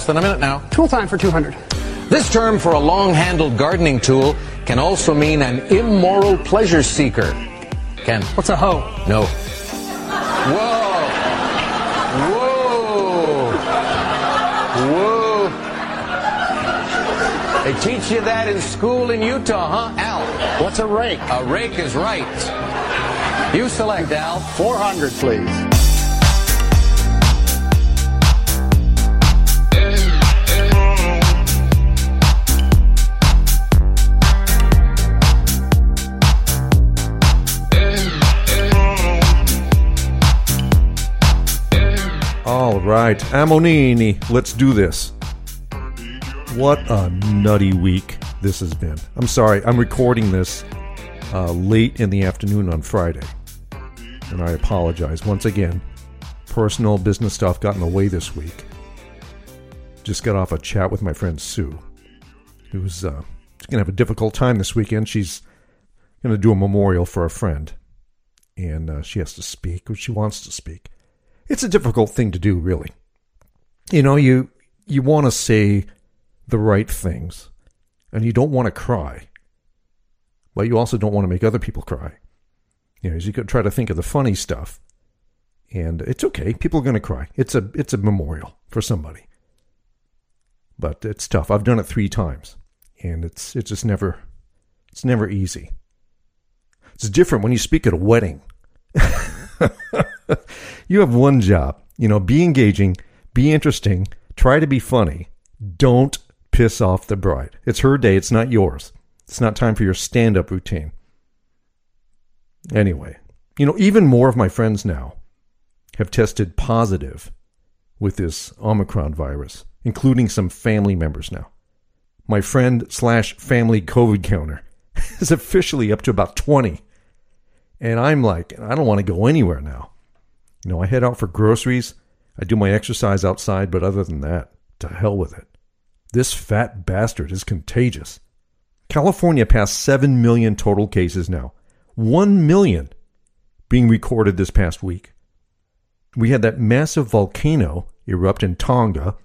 less than a minute now. Tool time for 200. This term for a long-handled gardening tool can also mean an immoral pleasure seeker. Ken. What's a hoe? No. Whoa. Whoa. Whoa. They teach you that in school in Utah, huh, Al? What's a rake? A rake is right. You select, Al. 400, please. All right, Amonini, let's do this. What a nutty week this has been. I'm sorry, I'm recording this uh, late in the afternoon on Friday. And I apologize. Once again, personal business stuff got in the way this week. Just got off a chat with my friend Sue, who's uh, going to have a difficult time this weekend. She's going to do a memorial for a friend, and uh, she has to speak, or she wants to speak it's a difficult thing to do, really. You know, you you want to say the right things, and you don't want to cry, but you also don't want to make other people cry. You know, you could try to think of the funny stuff, and it's okay. People are going to cry. It's a it's a memorial for somebody, but it's tough. I've done it three times, and it's it's just never it's never easy. It's different when you speak at a wedding. you have one job. You know, be engaging, be interesting, try to be funny. Don't piss off the bride. It's her day, it's not yours. It's not time for your stand up routine. Anyway, you know, even more of my friends now have tested positive with this Omicron virus, including some family members now. My friend slash family COVID counter is officially up to about 20. And I'm like, I don't want to go anywhere now. You know, I head out for groceries. I do my exercise outside, but other than that, to hell with it. This fat bastard is contagious. California passed 7 million total cases now. 1 million being recorded this past week. We had that massive volcano erupt in Tonga.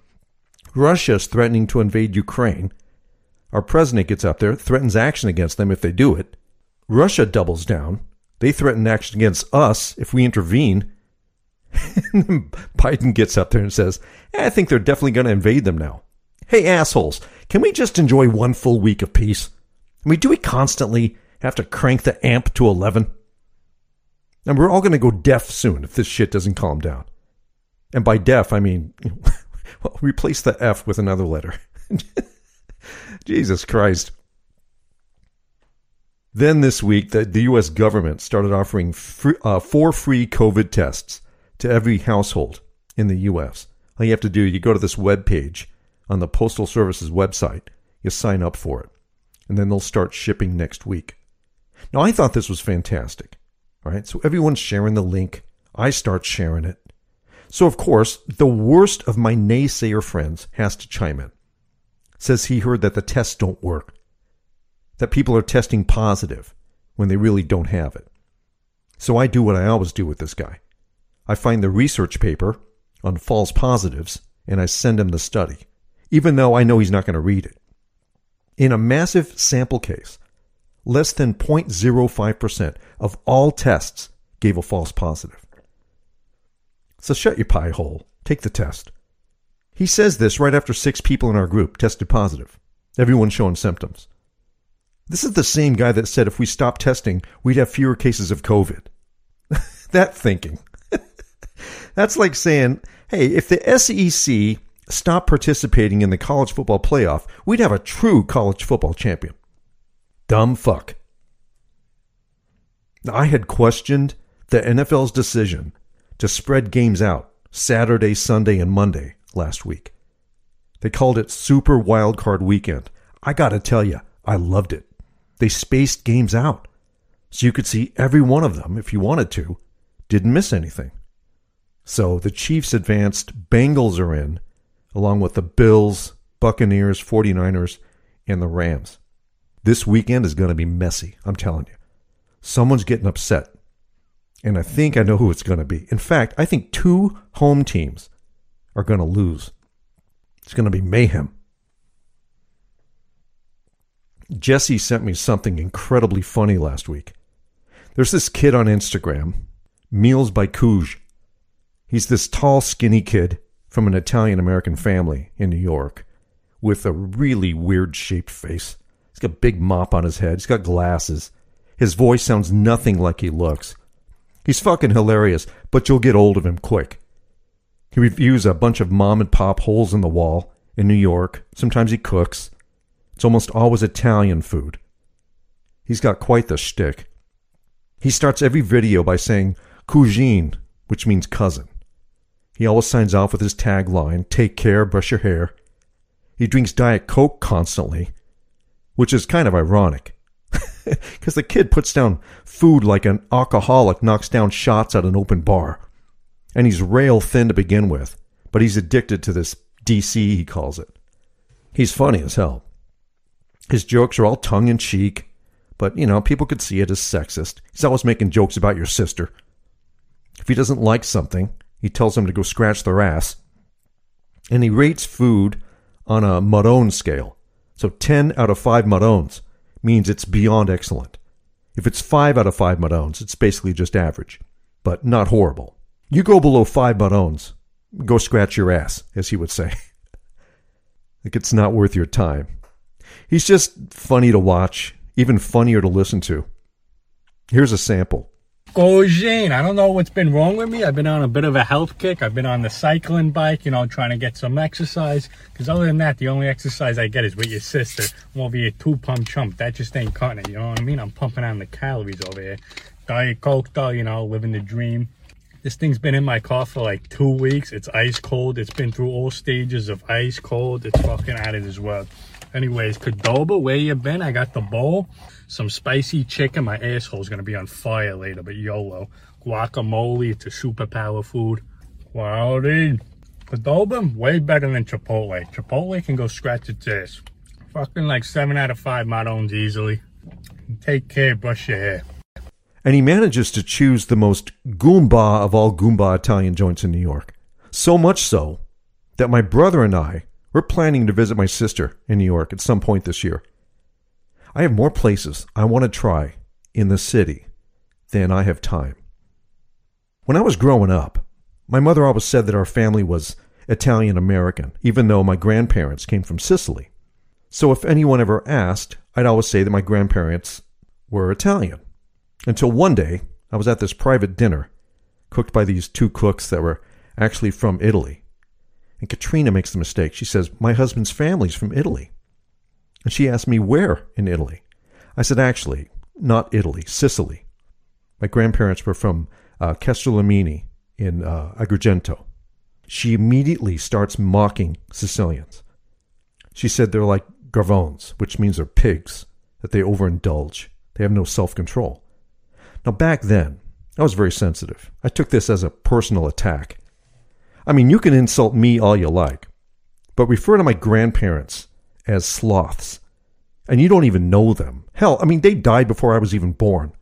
Russia's threatening to invade Ukraine. Our president gets up there, threatens action against them if they do it. Russia doubles down. They threaten action against us if we intervene. and Biden gets up there and says, eh, I think they're definitely going to invade them now. Hey, assholes, can we just enjoy one full week of peace? I mean, do we constantly have to crank the amp to 11? And we're all going to go deaf soon if this shit doesn't calm down. And by deaf, I mean, well, replace the F with another letter. Jesus Christ. Then this week, the, the U.S. government started offering free, uh, four free COVID tests to every household in the U.S. All you have to do, you go to this web page on the Postal Service's website, you sign up for it, and then they'll start shipping next week. Now, I thought this was fantastic. Right? So everyone's sharing the link. I start sharing it. So, of course, the worst of my naysayer friends has to chime in. Says he heard that the tests don't work, that people are testing positive when they really don't have it. So I do what I always do with this guy. I find the research paper on false positives and I send him the study, even though I know he's not going to read it. In a massive sample case, less than 0.05% of all tests gave a false positive. So shut your pie hole. Take the test. He says this right after six people in our group tested positive. Everyone showing symptoms. This is the same guy that said if we stopped testing, we'd have fewer cases of COVID. that thinking. That's like saying, hey, if the SEC stopped participating in the college football playoff, we'd have a true college football champion. Dumb fuck. I had questioned the NFL's decision to spread games out Saturday, Sunday, and Monday last week. They called it Super Wildcard Weekend. I got to tell you, I loved it. They spaced games out so you could see every one of them if you wanted to, didn't miss anything. So the Chiefs advanced, Bengals are in, along with the Bills, Buccaneers, 49ers, and the Rams. This weekend is going to be messy, I'm telling you. Someone's getting upset. And I think I know who it's going to be. In fact, I think two home teams are going to lose. It's going to be mayhem. Jesse sent me something incredibly funny last week. There's this kid on Instagram, Meals by Cug. He's this tall, skinny kid from an Italian American family in New York with a really weird shaped face. He's got a big mop on his head. He's got glasses. His voice sounds nothing like he looks. He's fucking hilarious, but you'll get old of him quick. He reviews a bunch of mom and pop holes in the wall in New York. Sometimes he cooks. It's almost always Italian food. He's got quite the shtick. He starts every video by saying cousine, which means cousin. He always signs off with his tagline, take care, brush your hair. He drinks Diet Coke constantly, which is kind of ironic. Because the kid puts down food like an alcoholic knocks down shots at an open bar. And he's rail thin to begin with, but he's addicted to this DC, he calls it. He's funny as hell. His jokes are all tongue in cheek, but, you know, people could see it as sexist. He's always making jokes about your sister. If he doesn't like something, he tells them to go scratch their ass. And he rates food on a Marron scale. So 10 out of 5 Marrons means it's beyond excellent. If it's 5 out of 5 Marrons, it's basically just average, but not horrible. You go below 5 Marrons, go scratch your ass, as he would say. like it's not worth your time. He's just funny to watch, even funnier to listen to. Here's a sample. Go Jane. I don't know what's been wrong with me. I've been on a bit of a health kick. I've been on the cycling bike, you know, trying to get some exercise. Because other than that, the only exercise I get is with your sister. Won't be a two pump chump. That just ain't cutting it. You know what I mean? I'm pumping on the calories over here. Diet Coke, though, you know, living the dream. This thing's been in my car for like two weeks. It's ice cold. It's been through all stages of ice cold. It's fucking at it as well. Anyways, Qdoba, where you been? I got the bowl, some spicy chicken. My asshole's gonna be on fire later, but YOLO. Guacamole, it's a superpower food. Quality. Qdoba, way better than Chipotle. Chipotle can go scratch its ass. Fucking like 7 out of 5 Marrons easily. Take care, brush your hair. And he manages to choose the most Goomba of all Goomba Italian joints in New York. So much so that my brother and I we're planning to visit my sister in New York at some point this year. I have more places I want to try in the city than I have time. When I was growing up, my mother always said that our family was Italian American, even though my grandparents came from Sicily. So if anyone ever asked, I'd always say that my grandparents were Italian. Until one day, I was at this private dinner cooked by these two cooks that were actually from Italy. And Katrina makes the mistake. She says, My husband's family's from Italy. And she asked me, Where in Italy? I said, Actually, not Italy, Sicily. My grandparents were from uh, Castellamini in uh, Agrigento. She immediately starts mocking Sicilians. She said they're like gavones, which means they're pigs, that they overindulge. They have no self control. Now, back then, I was very sensitive. I took this as a personal attack. I mean, you can insult me all you like, but refer to my grandparents as sloths. And you don't even know them. Hell, I mean, they died before I was even born.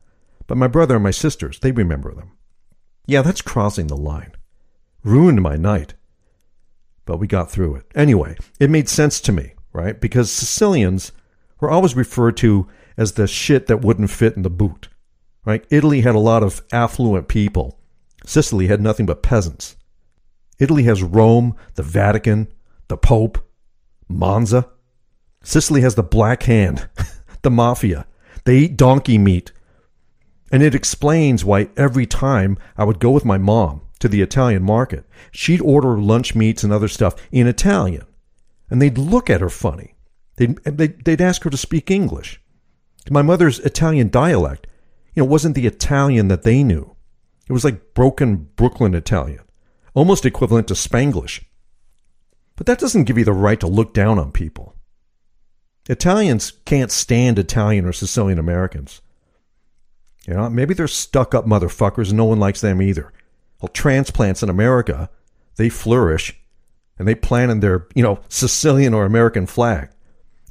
But my brother and my sisters, they remember them. Yeah, that's crossing the line. Ruined my night. But we got through it. Anyway, it made sense to me, right? Because Sicilians were always referred to as the shit that wouldn't fit in the boot, right? Italy had a lot of affluent people. Sicily had nothing but peasants. Italy has Rome, the Vatican, the Pope, Monza. Sicily has the Black Hand, the Mafia. They eat donkey meat. And it explains why every time I would go with my mom to the Italian market, she'd order lunch meats and other stuff in Italian. And they'd look at her funny. They'd, they'd ask her to speak English. My mother's Italian dialect, you know, wasn't the Italian that they knew. It was like broken Brooklyn Italian almost equivalent to Spanglish. But that doesn't give you the right to look down on people. Italians can't stand Italian or Sicilian Americans. You know, maybe they're stuck up motherfuckers and no one likes them either. Well, transplants in America, they flourish and they plant in their, you know, Sicilian or American flag.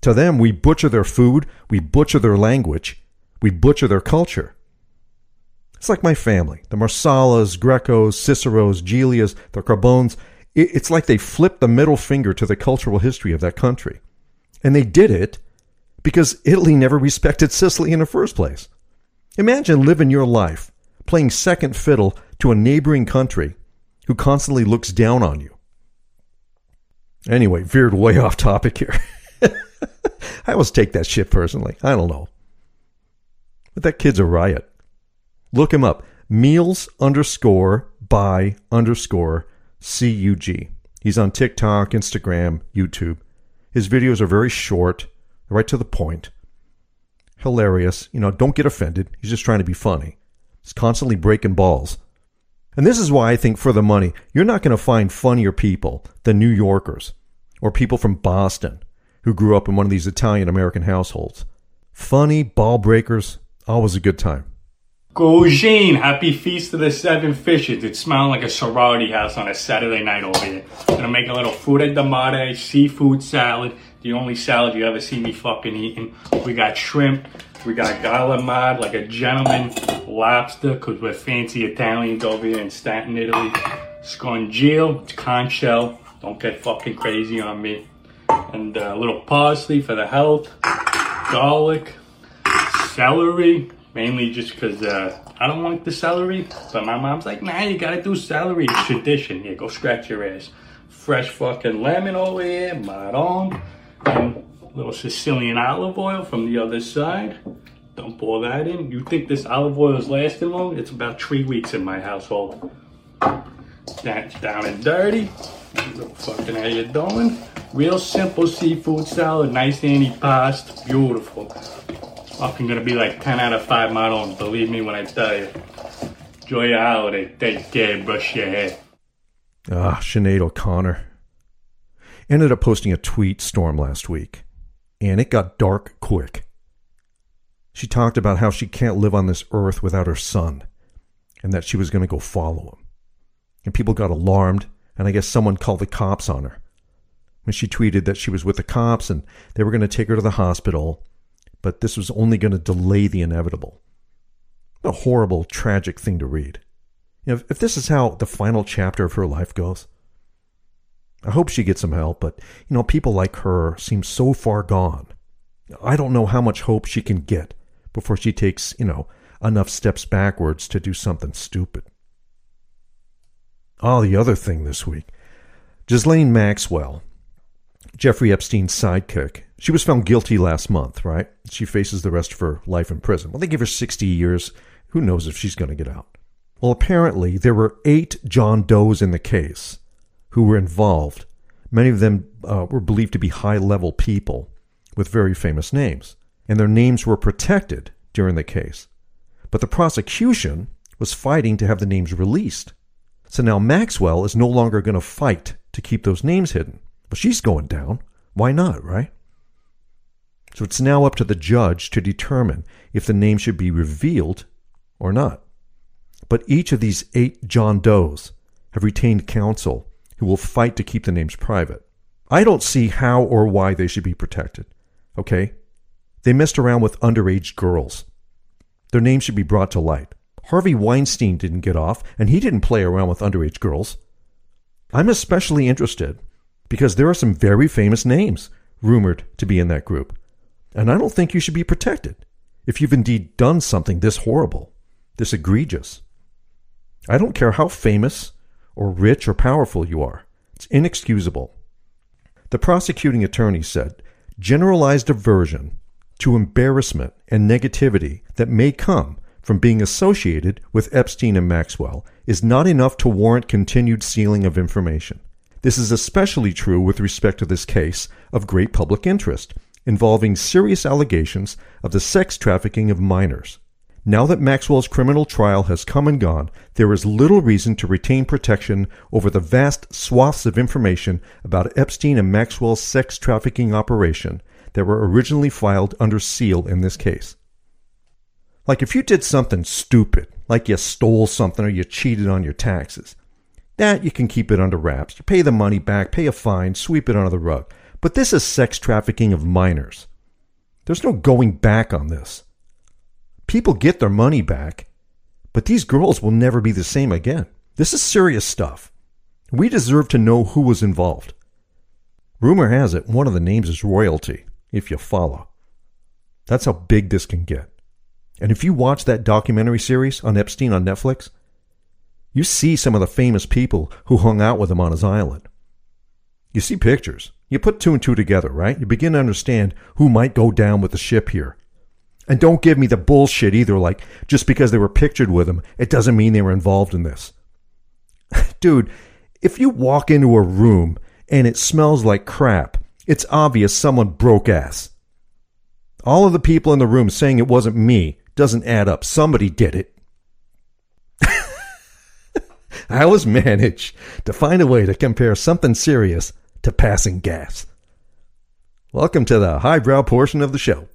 To them, we butcher their food, we butcher their language, we butcher their culture. It's like my family the Marsalas, Grecos, Ciceros, Giulias, the Carbones. It's like they flipped the middle finger to the cultural history of that country. And they did it because Italy never respected Sicily in the first place. Imagine living your life playing second fiddle to a neighboring country who constantly looks down on you. Anyway, veered way off topic here. I always take that shit personally. I don't know. But that kid's a riot. Look him up. Meals underscore by underscore CUG. He's on TikTok, Instagram, YouTube. His videos are very short, right to the point. Hilarious. You know, don't get offended. He's just trying to be funny. He's constantly breaking balls. And this is why I think for the money, you're not going to find funnier people than New Yorkers or people from Boston who grew up in one of these Italian American households. Funny, ball breakers, always a good time. Go Jane, happy feast of the seven fishes. It's smelling like a sorority house on a Saturday night over here. Gonna make a little fruta de mare seafood salad. The only salad you ever see me fucking eating. We got shrimp, we got galamad, like a gentleman lobster, cause we're fancy Italians over here in Staten, Italy. Scongile, it's conch shell. Don't get fucking crazy on me. And a little parsley for the health. Garlic, celery, mainly just because uh, I don't like the celery. But my mom's like, nah, you gotta do celery. It's tradition. Yeah, go scratch your ass. Fresh fucking lemon over here, maron. And little Sicilian olive oil from the other side. Dump all that in. You think this olive oil is lasting long? It's about three weeks in my household. That's down and dirty. Fucking how you doing? Real simple seafood salad, nice antipasto, beautiful fucking gonna be like 10 out of 5 models, believe me when I tell you. Enjoy your holiday. Take care. Brush your hair. Ah, Sinead O'Connor. Ended up posting a tweet storm last week, and it got dark quick. She talked about how she can't live on this earth without her son, and that she was going to go follow him. And people got alarmed, and I guess someone called the cops on her. When she tweeted that she was with the cops and they were going to take her to the hospital, but this was only going to delay the inevitable. A horrible, tragic thing to read. You know, if, this is how the final chapter of her life goes, I hope she gets some help, but, you know, people like her seem so far gone. I don't know how much hope she can get before she takes, you know, enough steps backwards to do something stupid. Oh, the other thing this week. Ghislaine Maxwell, Jeffrey Epstein's sidekick, she was found guilty last month, right? She faces the rest of her life in prison. Well, they give her 60 years. Who knows if she's going to get out? Well, apparently, there were eight John Does in the case who were involved. Many of them uh, were believed to be high level people with very famous names, and their names were protected during the case. But the prosecution was fighting to have the names released. So now Maxwell is no longer going to fight to keep those names hidden. But she's going down. Why not, right? So it's now up to the judge to determine if the name should be revealed or not. But each of these eight John Does have retained counsel who will fight to keep the names private. I don't see how or why they should be protected. Okay? They messed around with underage girls. Their names should be brought to light. Harvey Weinstein didn't get off, and he didn't play around with underage girls. I'm especially interested because there are some very famous names rumored to be in that group. And I don't think you should be protected if you've indeed done something this horrible, this egregious. I don't care how famous or rich or powerful you are, it's inexcusable. The prosecuting attorney said generalized aversion to embarrassment and negativity that may come from being associated with Epstein and Maxwell is not enough to warrant continued sealing of information. This is especially true with respect to this case of great public interest, involving serious allegations of the sex trafficking of minors. Now that Maxwell's criminal trial has come and gone, there is little reason to retain protection over the vast swaths of information about Epstein and Maxwell's sex trafficking operation that were originally filed under seal in this case. Like if you did something stupid, like you stole something or you cheated on your taxes, that you can keep it under wraps. You pay the money back, pay a fine, sweep it under the rug. But this is sex trafficking of minors. There's no going back on this. People get their money back, but these girls will never be the same again. This is serious stuff. We deserve to know who was involved. Rumor has it one of the names is royalty, if you follow. That's how big this can get. And if you watch that documentary series on Epstein on Netflix, you see some of the famous people who hung out with him on his island. You see pictures. You put two and two together, right? You begin to understand who might go down with the ship here. And don't give me the bullshit either, like just because they were pictured with him, it doesn't mean they were involved in this. Dude, if you walk into a room and it smells like crap, it's obvious someone broke ass. All of the people in the room saying it wasn't me doesn't add up. Somebody did it. I always manage to find a way to compare something serious to passing gas. Welcome to the highbrow portion of the show.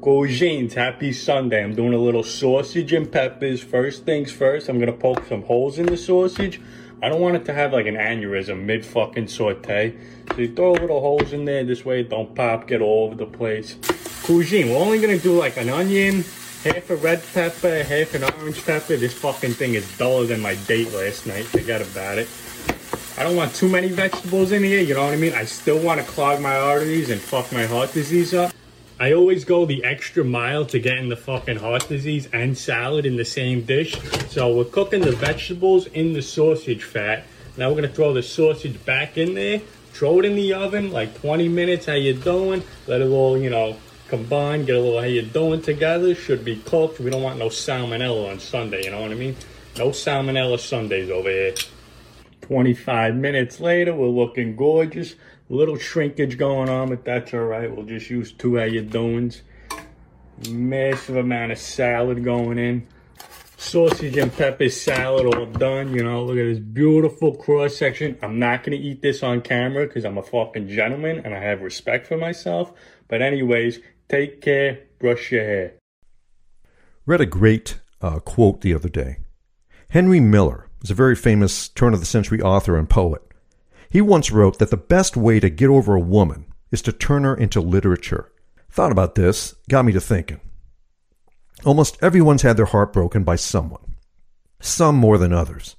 Go happy Sunday. I'm doing a little sausage and peppers. First things first, I'm gonna poke some holes in the sausage. I don't want it to have like an aneurysm mid fucking saute. So you throw little holes in there, this way it don't pop, get all over the place. Cuisine, we're only gonna do like an onion, half a red pepper, half an orange pepper. This fucking thing is duller than my date last night. Forget about it. I don't want too many vegetables in here, you know what I mean? I still want to clog my arteries and fuck my heart disease up. I always go the extra mile to getting the fucking heart disease and salad in the same dish. So we're cooking the vegetables in the sausage fat. Now we're gonna throw the sausage back in there, throw it in the oven like 20 minutes. How you doing? Let it all, you know, combine, get a little how you doing together. Should be cooked. We don't want no salmonella on Sunday, you know what I mean? No salmonella Sundays over here. 25 minutes later, we're looking gorgeous. Little shrinkage going on, but that's all right. We'll just use two how you doings. Massive amount of salad going in. Sausage and pepper salad all done. You know, look at this beautiful cross section. I'm not going to eat this on camera because I'm a fucking gentleman and I have respect for myself. But anyways, take care. Brush your hair. Read a great uh, quote the other day. Henry Miller is a very famous turn of the century author and poet. He once wrote that the best way to get over a woman is to turn her into literature. Thought about this, got me to thinking. Almost everyone's had their heart broken by someone, some more than others.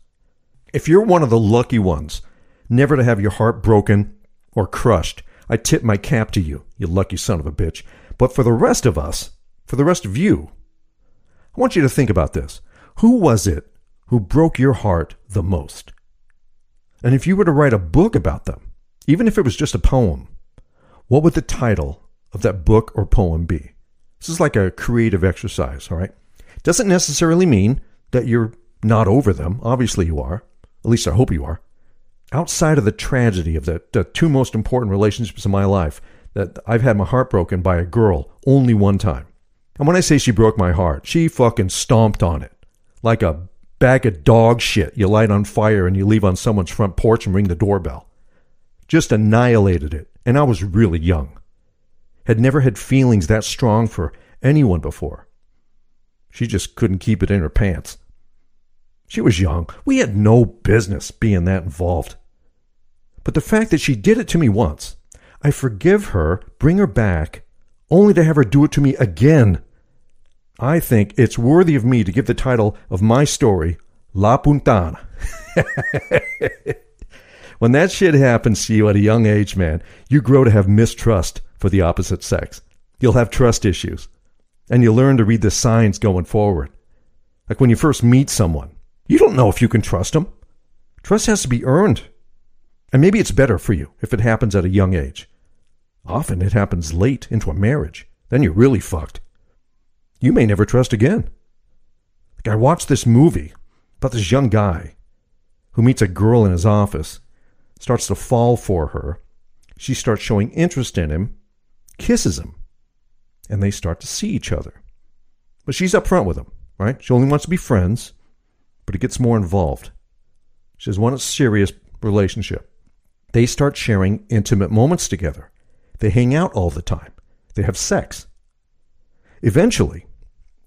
If you're one of the lucky ones, never to have your heart broken or crushed, I tip my cap to you, you lucky son of a bitch. But for the rest of us, for the rest of you, I want you to think about this. Who was it who broke your heart the most? And if you were to write a book about them, even if it was just a poem, what would the title of that book or poem be? This is like a creative exercise, all right? Doesn't necessarily mean that you're not over them. Obviously, you are. At least I hope you are. Outside of the tragedy of the, the two most important relationships in my life, that I've had my heart broken by a girl only one time. And when I say she broke my heart, she fucking stomped on it like a bag of dog shit you light on fire and you leave on someone's front porch and ring the doorbell. Just annihilated it. And I was really young. Had never had feelings that strong for anyone before. She just couldn't keep it in her pants. She was young. We had no business being that involved. But the fact that she did it to me once, I forgive her, bring her back, only to have her do it to me again I think it's worthy of me to give the title of my story La Puntana. when that shit happens to you at a young age, man, you grow to have mistrust for the opposite sex. You'll have trust issues. And you learn to read the signs going forward. Like when you first meet someone, you don't know if you can trust them. Trust has to be earned. And maybe it's better for you if it happens at a young age. Often it happens late into a marriage. Then you're really fucked you may never trust again. Like I watched this movie about this young guy who meets a girl in his office, starts to fall for her. She starts showing interest in him, kisses him, and they start to see each other. But she's upfront with him, right? She only wants to be friends, but it gets more involved. She has one a serious relationship. They start sharing intimate moments together. They hang out all the time. They have sex. Eventually,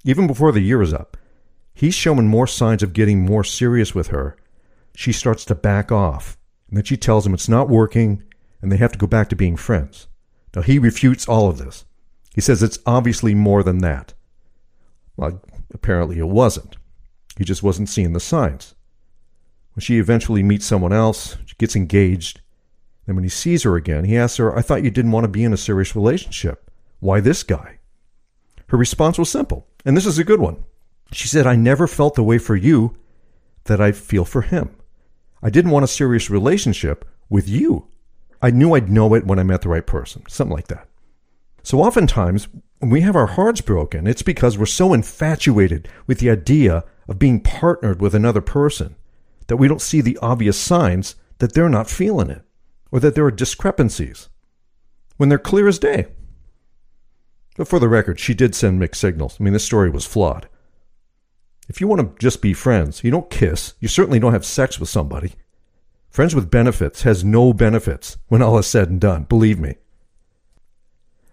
even before the year is up, he's showing more signs of getting more serious with her. She starts to back off, and then she tells him it's not working and they have to go back to being friends. Now, he refutes all of this. He says it's obviously more than that. Well, apparently it wasn't. He just wasn't seeing the signs. When she eventually meets someone else, she gets engaged. And when he sees her again, he asks her, I thought you didn't want to be in a serious relationship. Why this guy? Her response was simple, and this is a good one. She said, I never felt the way for you that I feel for him. I didn't want a serious relationship with you. I knew I'd know it when I met the right person, something like that. So oftentimes, when we have our hearts broken, it's because we're so infatuated with the idea of being partnered with another person that we don't see the obvious signs that they're not feeling it or that there are discrepancies when they're clear as day. But for the record, she did send mixed signals. I mean, this story was flawed. If you want to just be friends, you don't kiss, you certainly don't have sex with somebody. Friends with benefits has no benefits when all is said and done, believe me.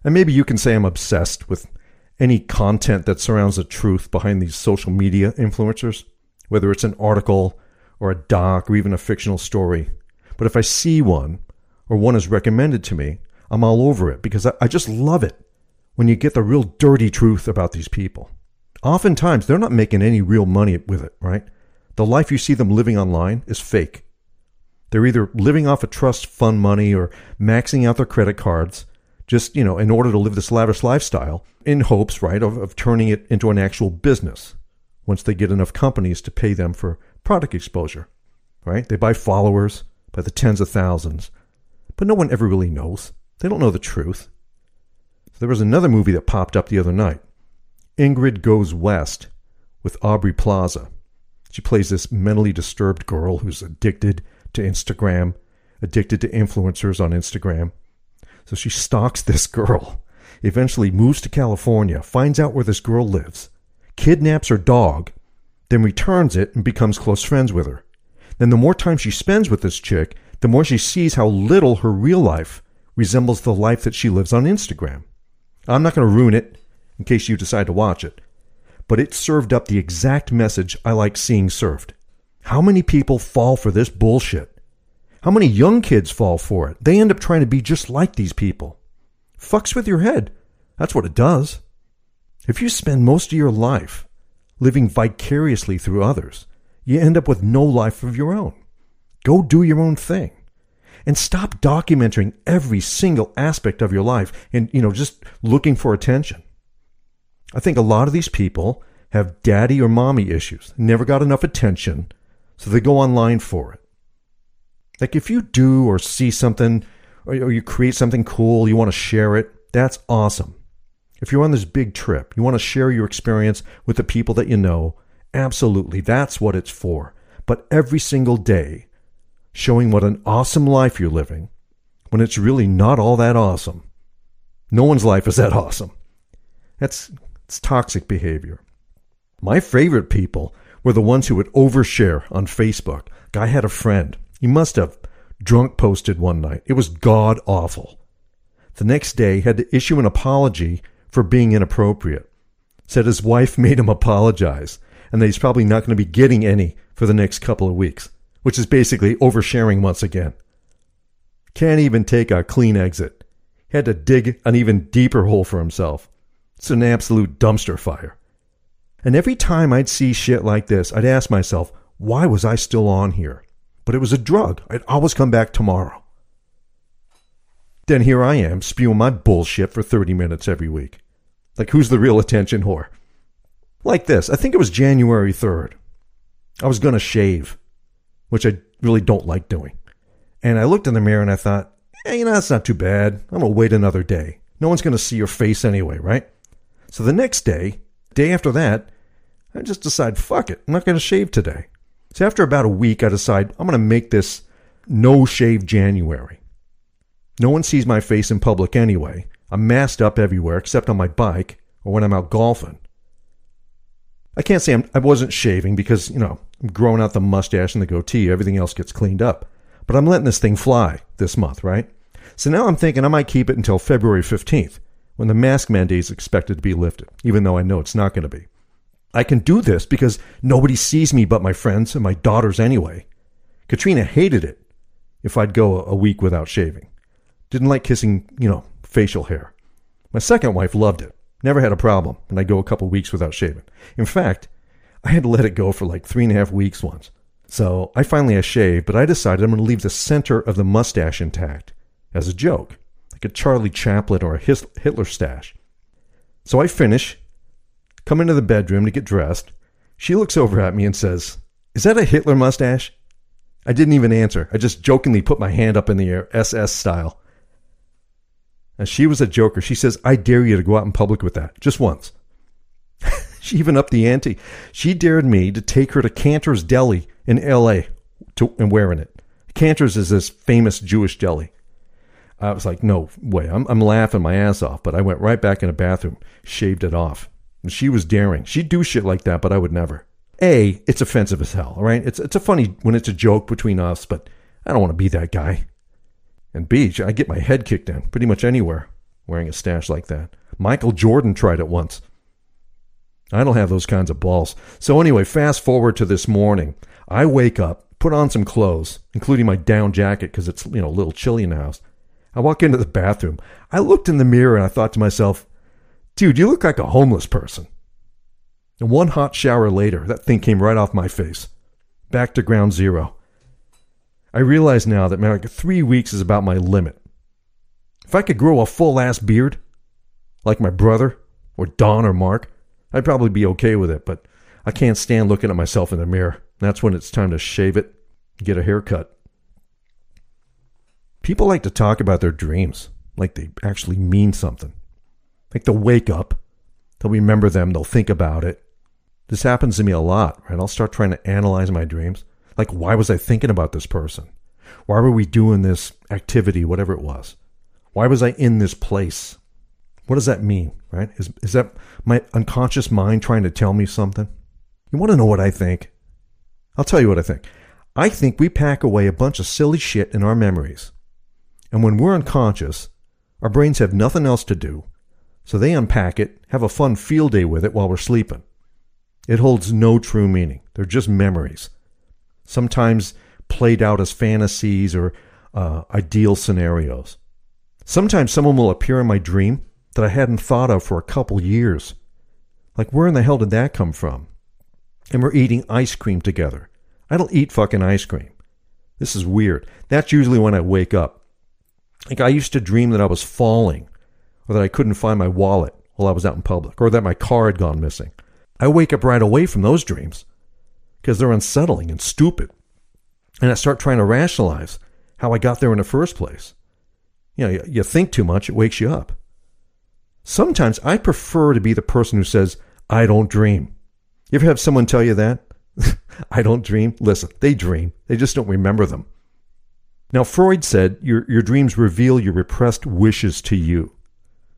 And maybe you can say I'm obsessed with any content that surrounds the truth behind these social media influencers, whether it's an article or a doc or even a fictional story. But if I see one or one is recommended to me, I'm all over it because I, I just love it when you get the real dirty truth about these people. Oftentimes, they're not making any real money with it, right? The life you see them living online is fake. They're either living off of trust fund money or maxing out their credit cards just, you know, in order to live this lavish lifestyle in hopes, right, of, of turning it into an actual business once they get enough companies to pay them for product exposure, right? They buy followers by the tens of thousands, but no one ever really knows. They don't know the truth. There was another movie that popped up the other night Ingrid Goes West with Aubrey Plaza. She plays this mentally disturbed girl who's addicted to Instagram, addicted to influencers on Instagram. So she stalks this girl, eventually moves to California, finds out where this girl lives, kidnaps her dog, then returns it and becomes close friends with her. Then the more time she spends with this chick, the more she sees how little her real life resembles the life that she lives on Instagram. I'm not going to ruin it in case you decide to watch it, but it served up the exact message I like seeing served. How many people fall for this bullshit? How many young kids fall for it? They end up trying to be just like these people. Fucks with your head. That's what it does. If you spend most of your life living vicariously through others, you end up with no life of your own. Go do your own thing. And stop documenting every single aspect of your life and, you know, just looking for attention. I think a lot of these people have daddy or mommy issues, never got enough attention, so they go online for it. Like if you do or see something or, you create something cool, you want to share it, that's awesome. If you're on this big trip, you want to share your experience with the people that you know, absolutely, that's what it's for. But every single day, showing what an awesome life you're living when it's really not all that awesome. No one's life is that awesome. That's it's toxic behavior. My favorite people were the ones who would overshare on Facebook. Guy had a friend he must have drunk posted one night. It was god awful. The next day, had to issue an apology for being inappropriate. Said his wife made him apologize, and that he's probably not going to be getting any for the next couple of weeks, which is basically oversharing once again. Can't even take a clean exit. Had to dig an even deeper hole for himself. It's an absolute dumpster fire. And every time I'd see shit like this, I'd ask myself, why was I still on here? but it was a drug. I'd always come back tomorrow. Then here I am spewing my bullshit for 30 minutes every week. Like, who's the real attention whore? Like this, I think it was January 3rd. I was going to shave, which I really don't like doing. And I looked in the mirror and I thought, hey, you know, that's not too bad. I'm going to wait another day. No one's going to see your face anyway, right? So the next day, day after that, I just decide, fuck it, I'm not going to shave today. So after about a week, I decide I'm going to make this no shave January. No one sees my face in public anyway. I'm masked up everywhere except on my bike or when I'm out golfing. I can't say I'm, I wasn't shaving because, you know, I'm growing out the mustache and the goatee. Everything else gets cleaned up. But I'm letting this thing fly this month, right? So now I'm thinking I might keep it until February 15th when the mask mandate is expected to be lifted, even though I know it's not going to be. I can do this because nobody sees me but my friends and my daughters anyway. Katrina hated it if I'd go a week without shaving. Didn't like kissing, you know, facial hair. My second wife loved it. Never had a problem when I'd go a couple weeks without shaving. In fact, I had to let it go for like three and a half weeks once. So I finally I shaved, but I decided I'm going to leave the center of the mustache intact as a joke, like a Charlie Chaplin or a Hitler stash. So I finish, come into the bedroom to get dressed. She looks over at me and says, Is that a Hitler mustache? I didn't even answer. I just jokingly put my hand up in the air, SS style. And she was a joker. She says, I dare you to go out in public with that, just once. She even upped the ante. She dared me to take her to Canter's Deli in L.A. To, and wearing it. Canter's is this famous Jewish deli. I was like, no way. I'm, I'm laughing my ass off, but I went right back in the bathroom, shaved it off. And she was daring. She'd do shit like that, but I would never. A, it's offensive as hell, all right? It's, it's a funny when it's a joke between us, but I don't want to be that guy. And B, I get my head kicked in pretty much anywhere wearing a stash like that. Michael Jordan tried it once. I don't have those kinds of balls. So anyway, fast forward to this morning. I wake up, put on some clothes, including my down jacket because it's, you know, a little chilly in the house. I walk into the bathroom. I looked in the mirror and I thought to myself, dude, you look like a homeless person. And one hot shower later, that thing came right off my face. Back to ground zero. I realize now that like three weeks is about my limit. If I could grow a full ass beard, like my brother, or Don or Mark, I'd probably be okay with it, but I can't stand looking at myself in the mirror. That's when it's time to shave it, get a haircut. People like to talk about their dreams like they actually mean something. Like they'll wake up, they'll remember them, they'll think about it. This happens to me a lot, right? I'll start trying to analyze my dreams. Like, why was I thinking about this person? Why were we doing this activity, whatever it was? Why was I in this place? What does that mean, right? Is, is that my unconscious mind trying to tell me something? You want to know what I think? I'll tell you what I think. I think we pack away a bunch of silly shit in our memories. And when we're unconscious, our brains have nothing else to do. So they unpack it, have a fun field day with it while we're sleeping. It holds no true meaning. They're just memories. Sometimes played out as fantasies or uh, ideal scenarios. Sometimes someone will appear in my dream that I hadn't thought of for a couple years. Like, where in the hell did that come from? And we're eating ice cream together. I don't eat fucking ice cream. This is weird. That's usually when I wake up. Like, I used to dream that I was falling, or that I couldn't find my wallet while I was out in public, or that my car had gone missing. I wake up right away from those dreams because they're unsettling and stupid. And I start trying to rationalize how I got there in the first place. You know, you think too much, it wakes you up. Sometimes I prefer to be the person who says, I don't dream. You ever have someone tell you that? I don't dream? Listen, they dream. They just don't remember them. Now, Freud said your, your dreams reveal your repressed wishes to you.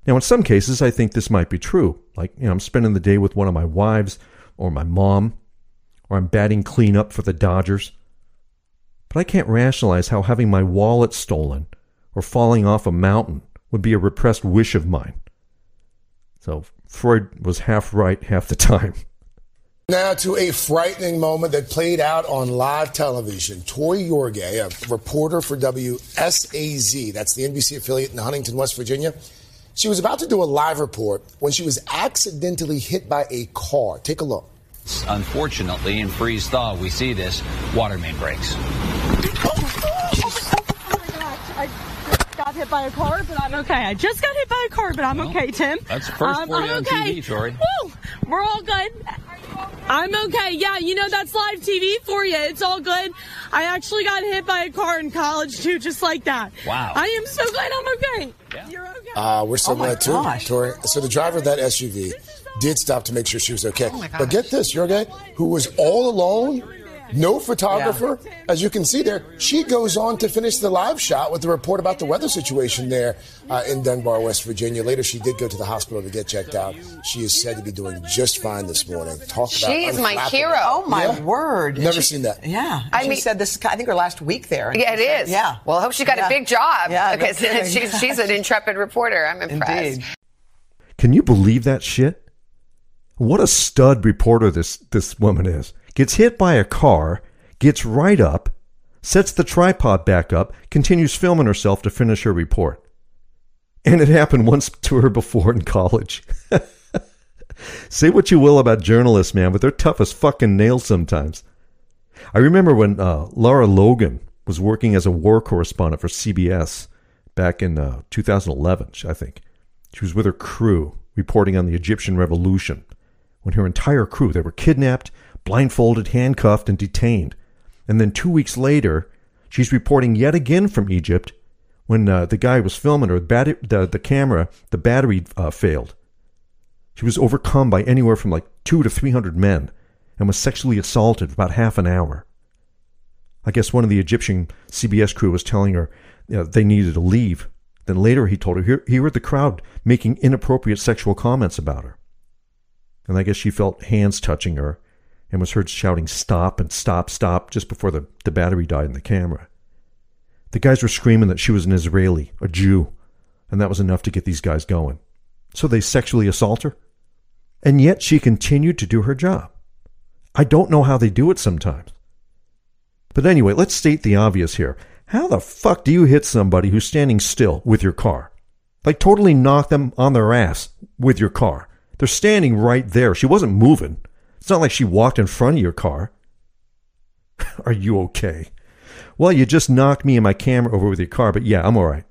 Now, in some cases, I think this might be true. Like, you know, I'm spending the day with one of my wives or my mom, or I'm batting cleanup for the Dodgers. But I can't rationalize how having my wallet stolen or falling off a mountain would be a repressed wish of mine. So Freud was half right half the time. Now to a frightening moment that played out on live television. Tori Yorgey, a reporter for WSAZ, that's the NBC affiliate in Huntington, West Virginia, she was about to do a live report when she was accidentally hit by a car. Take a look. Unfortunately, in freeze thaw, we see this water main breaks. Oh, I got hit by a car, but I'm okay. I just got hit by a car, but I'm well, okay, Tim. That's the first um, for you on okay. TV, Tori. Woo! We're all good. I'm okay. Yeah, you know, that's live TV for you. It's all good. I actually got hit by a car in college, too, just like that. Wow. I am so glad I'm okay. Yeah. You're okay. Uh, we're so oh glad, too, Tori. So the driver of that SUV did stop to make sure she was okay. Oh but get this, Yorgey, who was all alone no photographer. Yeah. As you can see there, she goes on to finish the live shot with the report about the weather situation there uh, in Dunbar, West Virginia. Later, she did go to the hospital to get checked out. She is said to be doing just fine this morning. Talk about She's my hero. Oh, my yeah. word. Never she, seen that. Yeah. I she mean, said this, I think, her last week there. Yeah, it is. Yeah. Well, I hope she got yeah. a big job. Yeah. Because she's, she's an intrepid reporter. I'm impressed. Indeed. Can you believe that shit? What a stud reporter this, this woman is gets hit by a car, gets right up, sets the tripod back up, continues filming herself to finish her report. And it happened once to her before in college. Say what you will about journalists, man, but they're tough as fucking nails sometimes. I remember when uh, Lara Logan was working as a war correspondent for CBS back in uh, 2011, I think. She was with her crew reporting on the Egyptian revolution when her entire crew they were kidnapped, blindfolded, handcuffed and detained. And then 2 weeks later, she's reporting yet again from Egypt when uh, the guy was filming her, the, the, the camera, the battery uh, failed. She was overcome by anywhere from like two to 300 men and was sexually assaulted for about half an hour. I guess one of the Egyptian CBS crew was telling her you know, they needed to leave. Then later he told her he heard the crowd making inappropriate sexual comments about her. And I guess she felt hands touching her and was heard shouting stop and stop, stop just before the, the battery died in the camera. The guys were screaming that she was an Israeli, a Jew, and that was enough to get these guys going. So they sexually assault her? And yet she continued to do her job. I don't know how they do it sometimes. But anyway, let's state the obvious here. How the fuck do you hit somebody who's standing still with your car? Like totally knock them on their ass with your car. They're standing right there. She wasn't moving. It's not like she walked in front of your car. Are you okay? Well, you just knocked me and my camera over with your car, but yeah, I'm all right.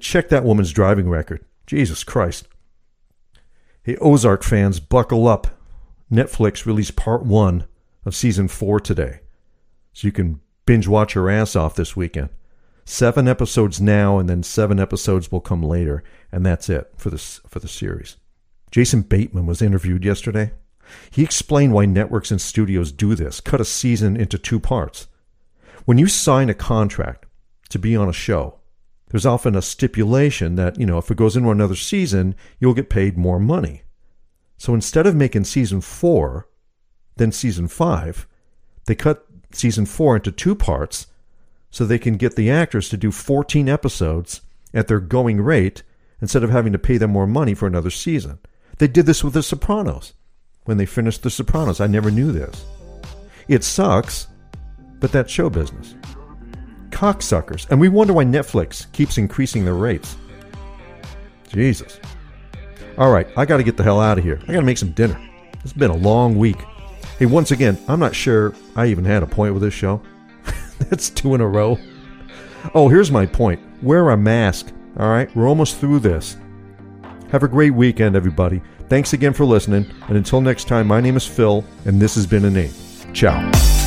Check that woman's driving record. Jesus Christ. Hey, Ozark fans, buckle up. Netflix released part one of season four today. So you can binge watch your ass off this weekend. Seven episodes now, and then seven episodes will come later, and that's it for this for the series. Jason Bateman was interviewed yesterday. He explained why networks and studios do this, cut a season into two parts. When you sign a contract to be on a show, there's often a stipulation that, you know, if it goes into another season, you'll get paid more money. So instead of making season four, then season five, they cut season four into two parts so they can get the actors to do 14 episodes at their going rate instead of having to pay them more money for another season. They did this with The Sopranos. When they finished The Sopranos, I never knew this. It sucks, but that's show business cocksuckers. And we wonder why Netflix keeps increasing their rates. Jesus. All right, I got to get the hell out of here. I got to make some dinner. It's been a long week. Hey, once again, I'm not sure I even had a point with this show. That's two in a row. Oh, here's my point wear a mask. All right, we're almost through this. Have a great weekend, everybody. Thanks again for listening. And until next time, my name is Phil, and this has been a name. Ciao.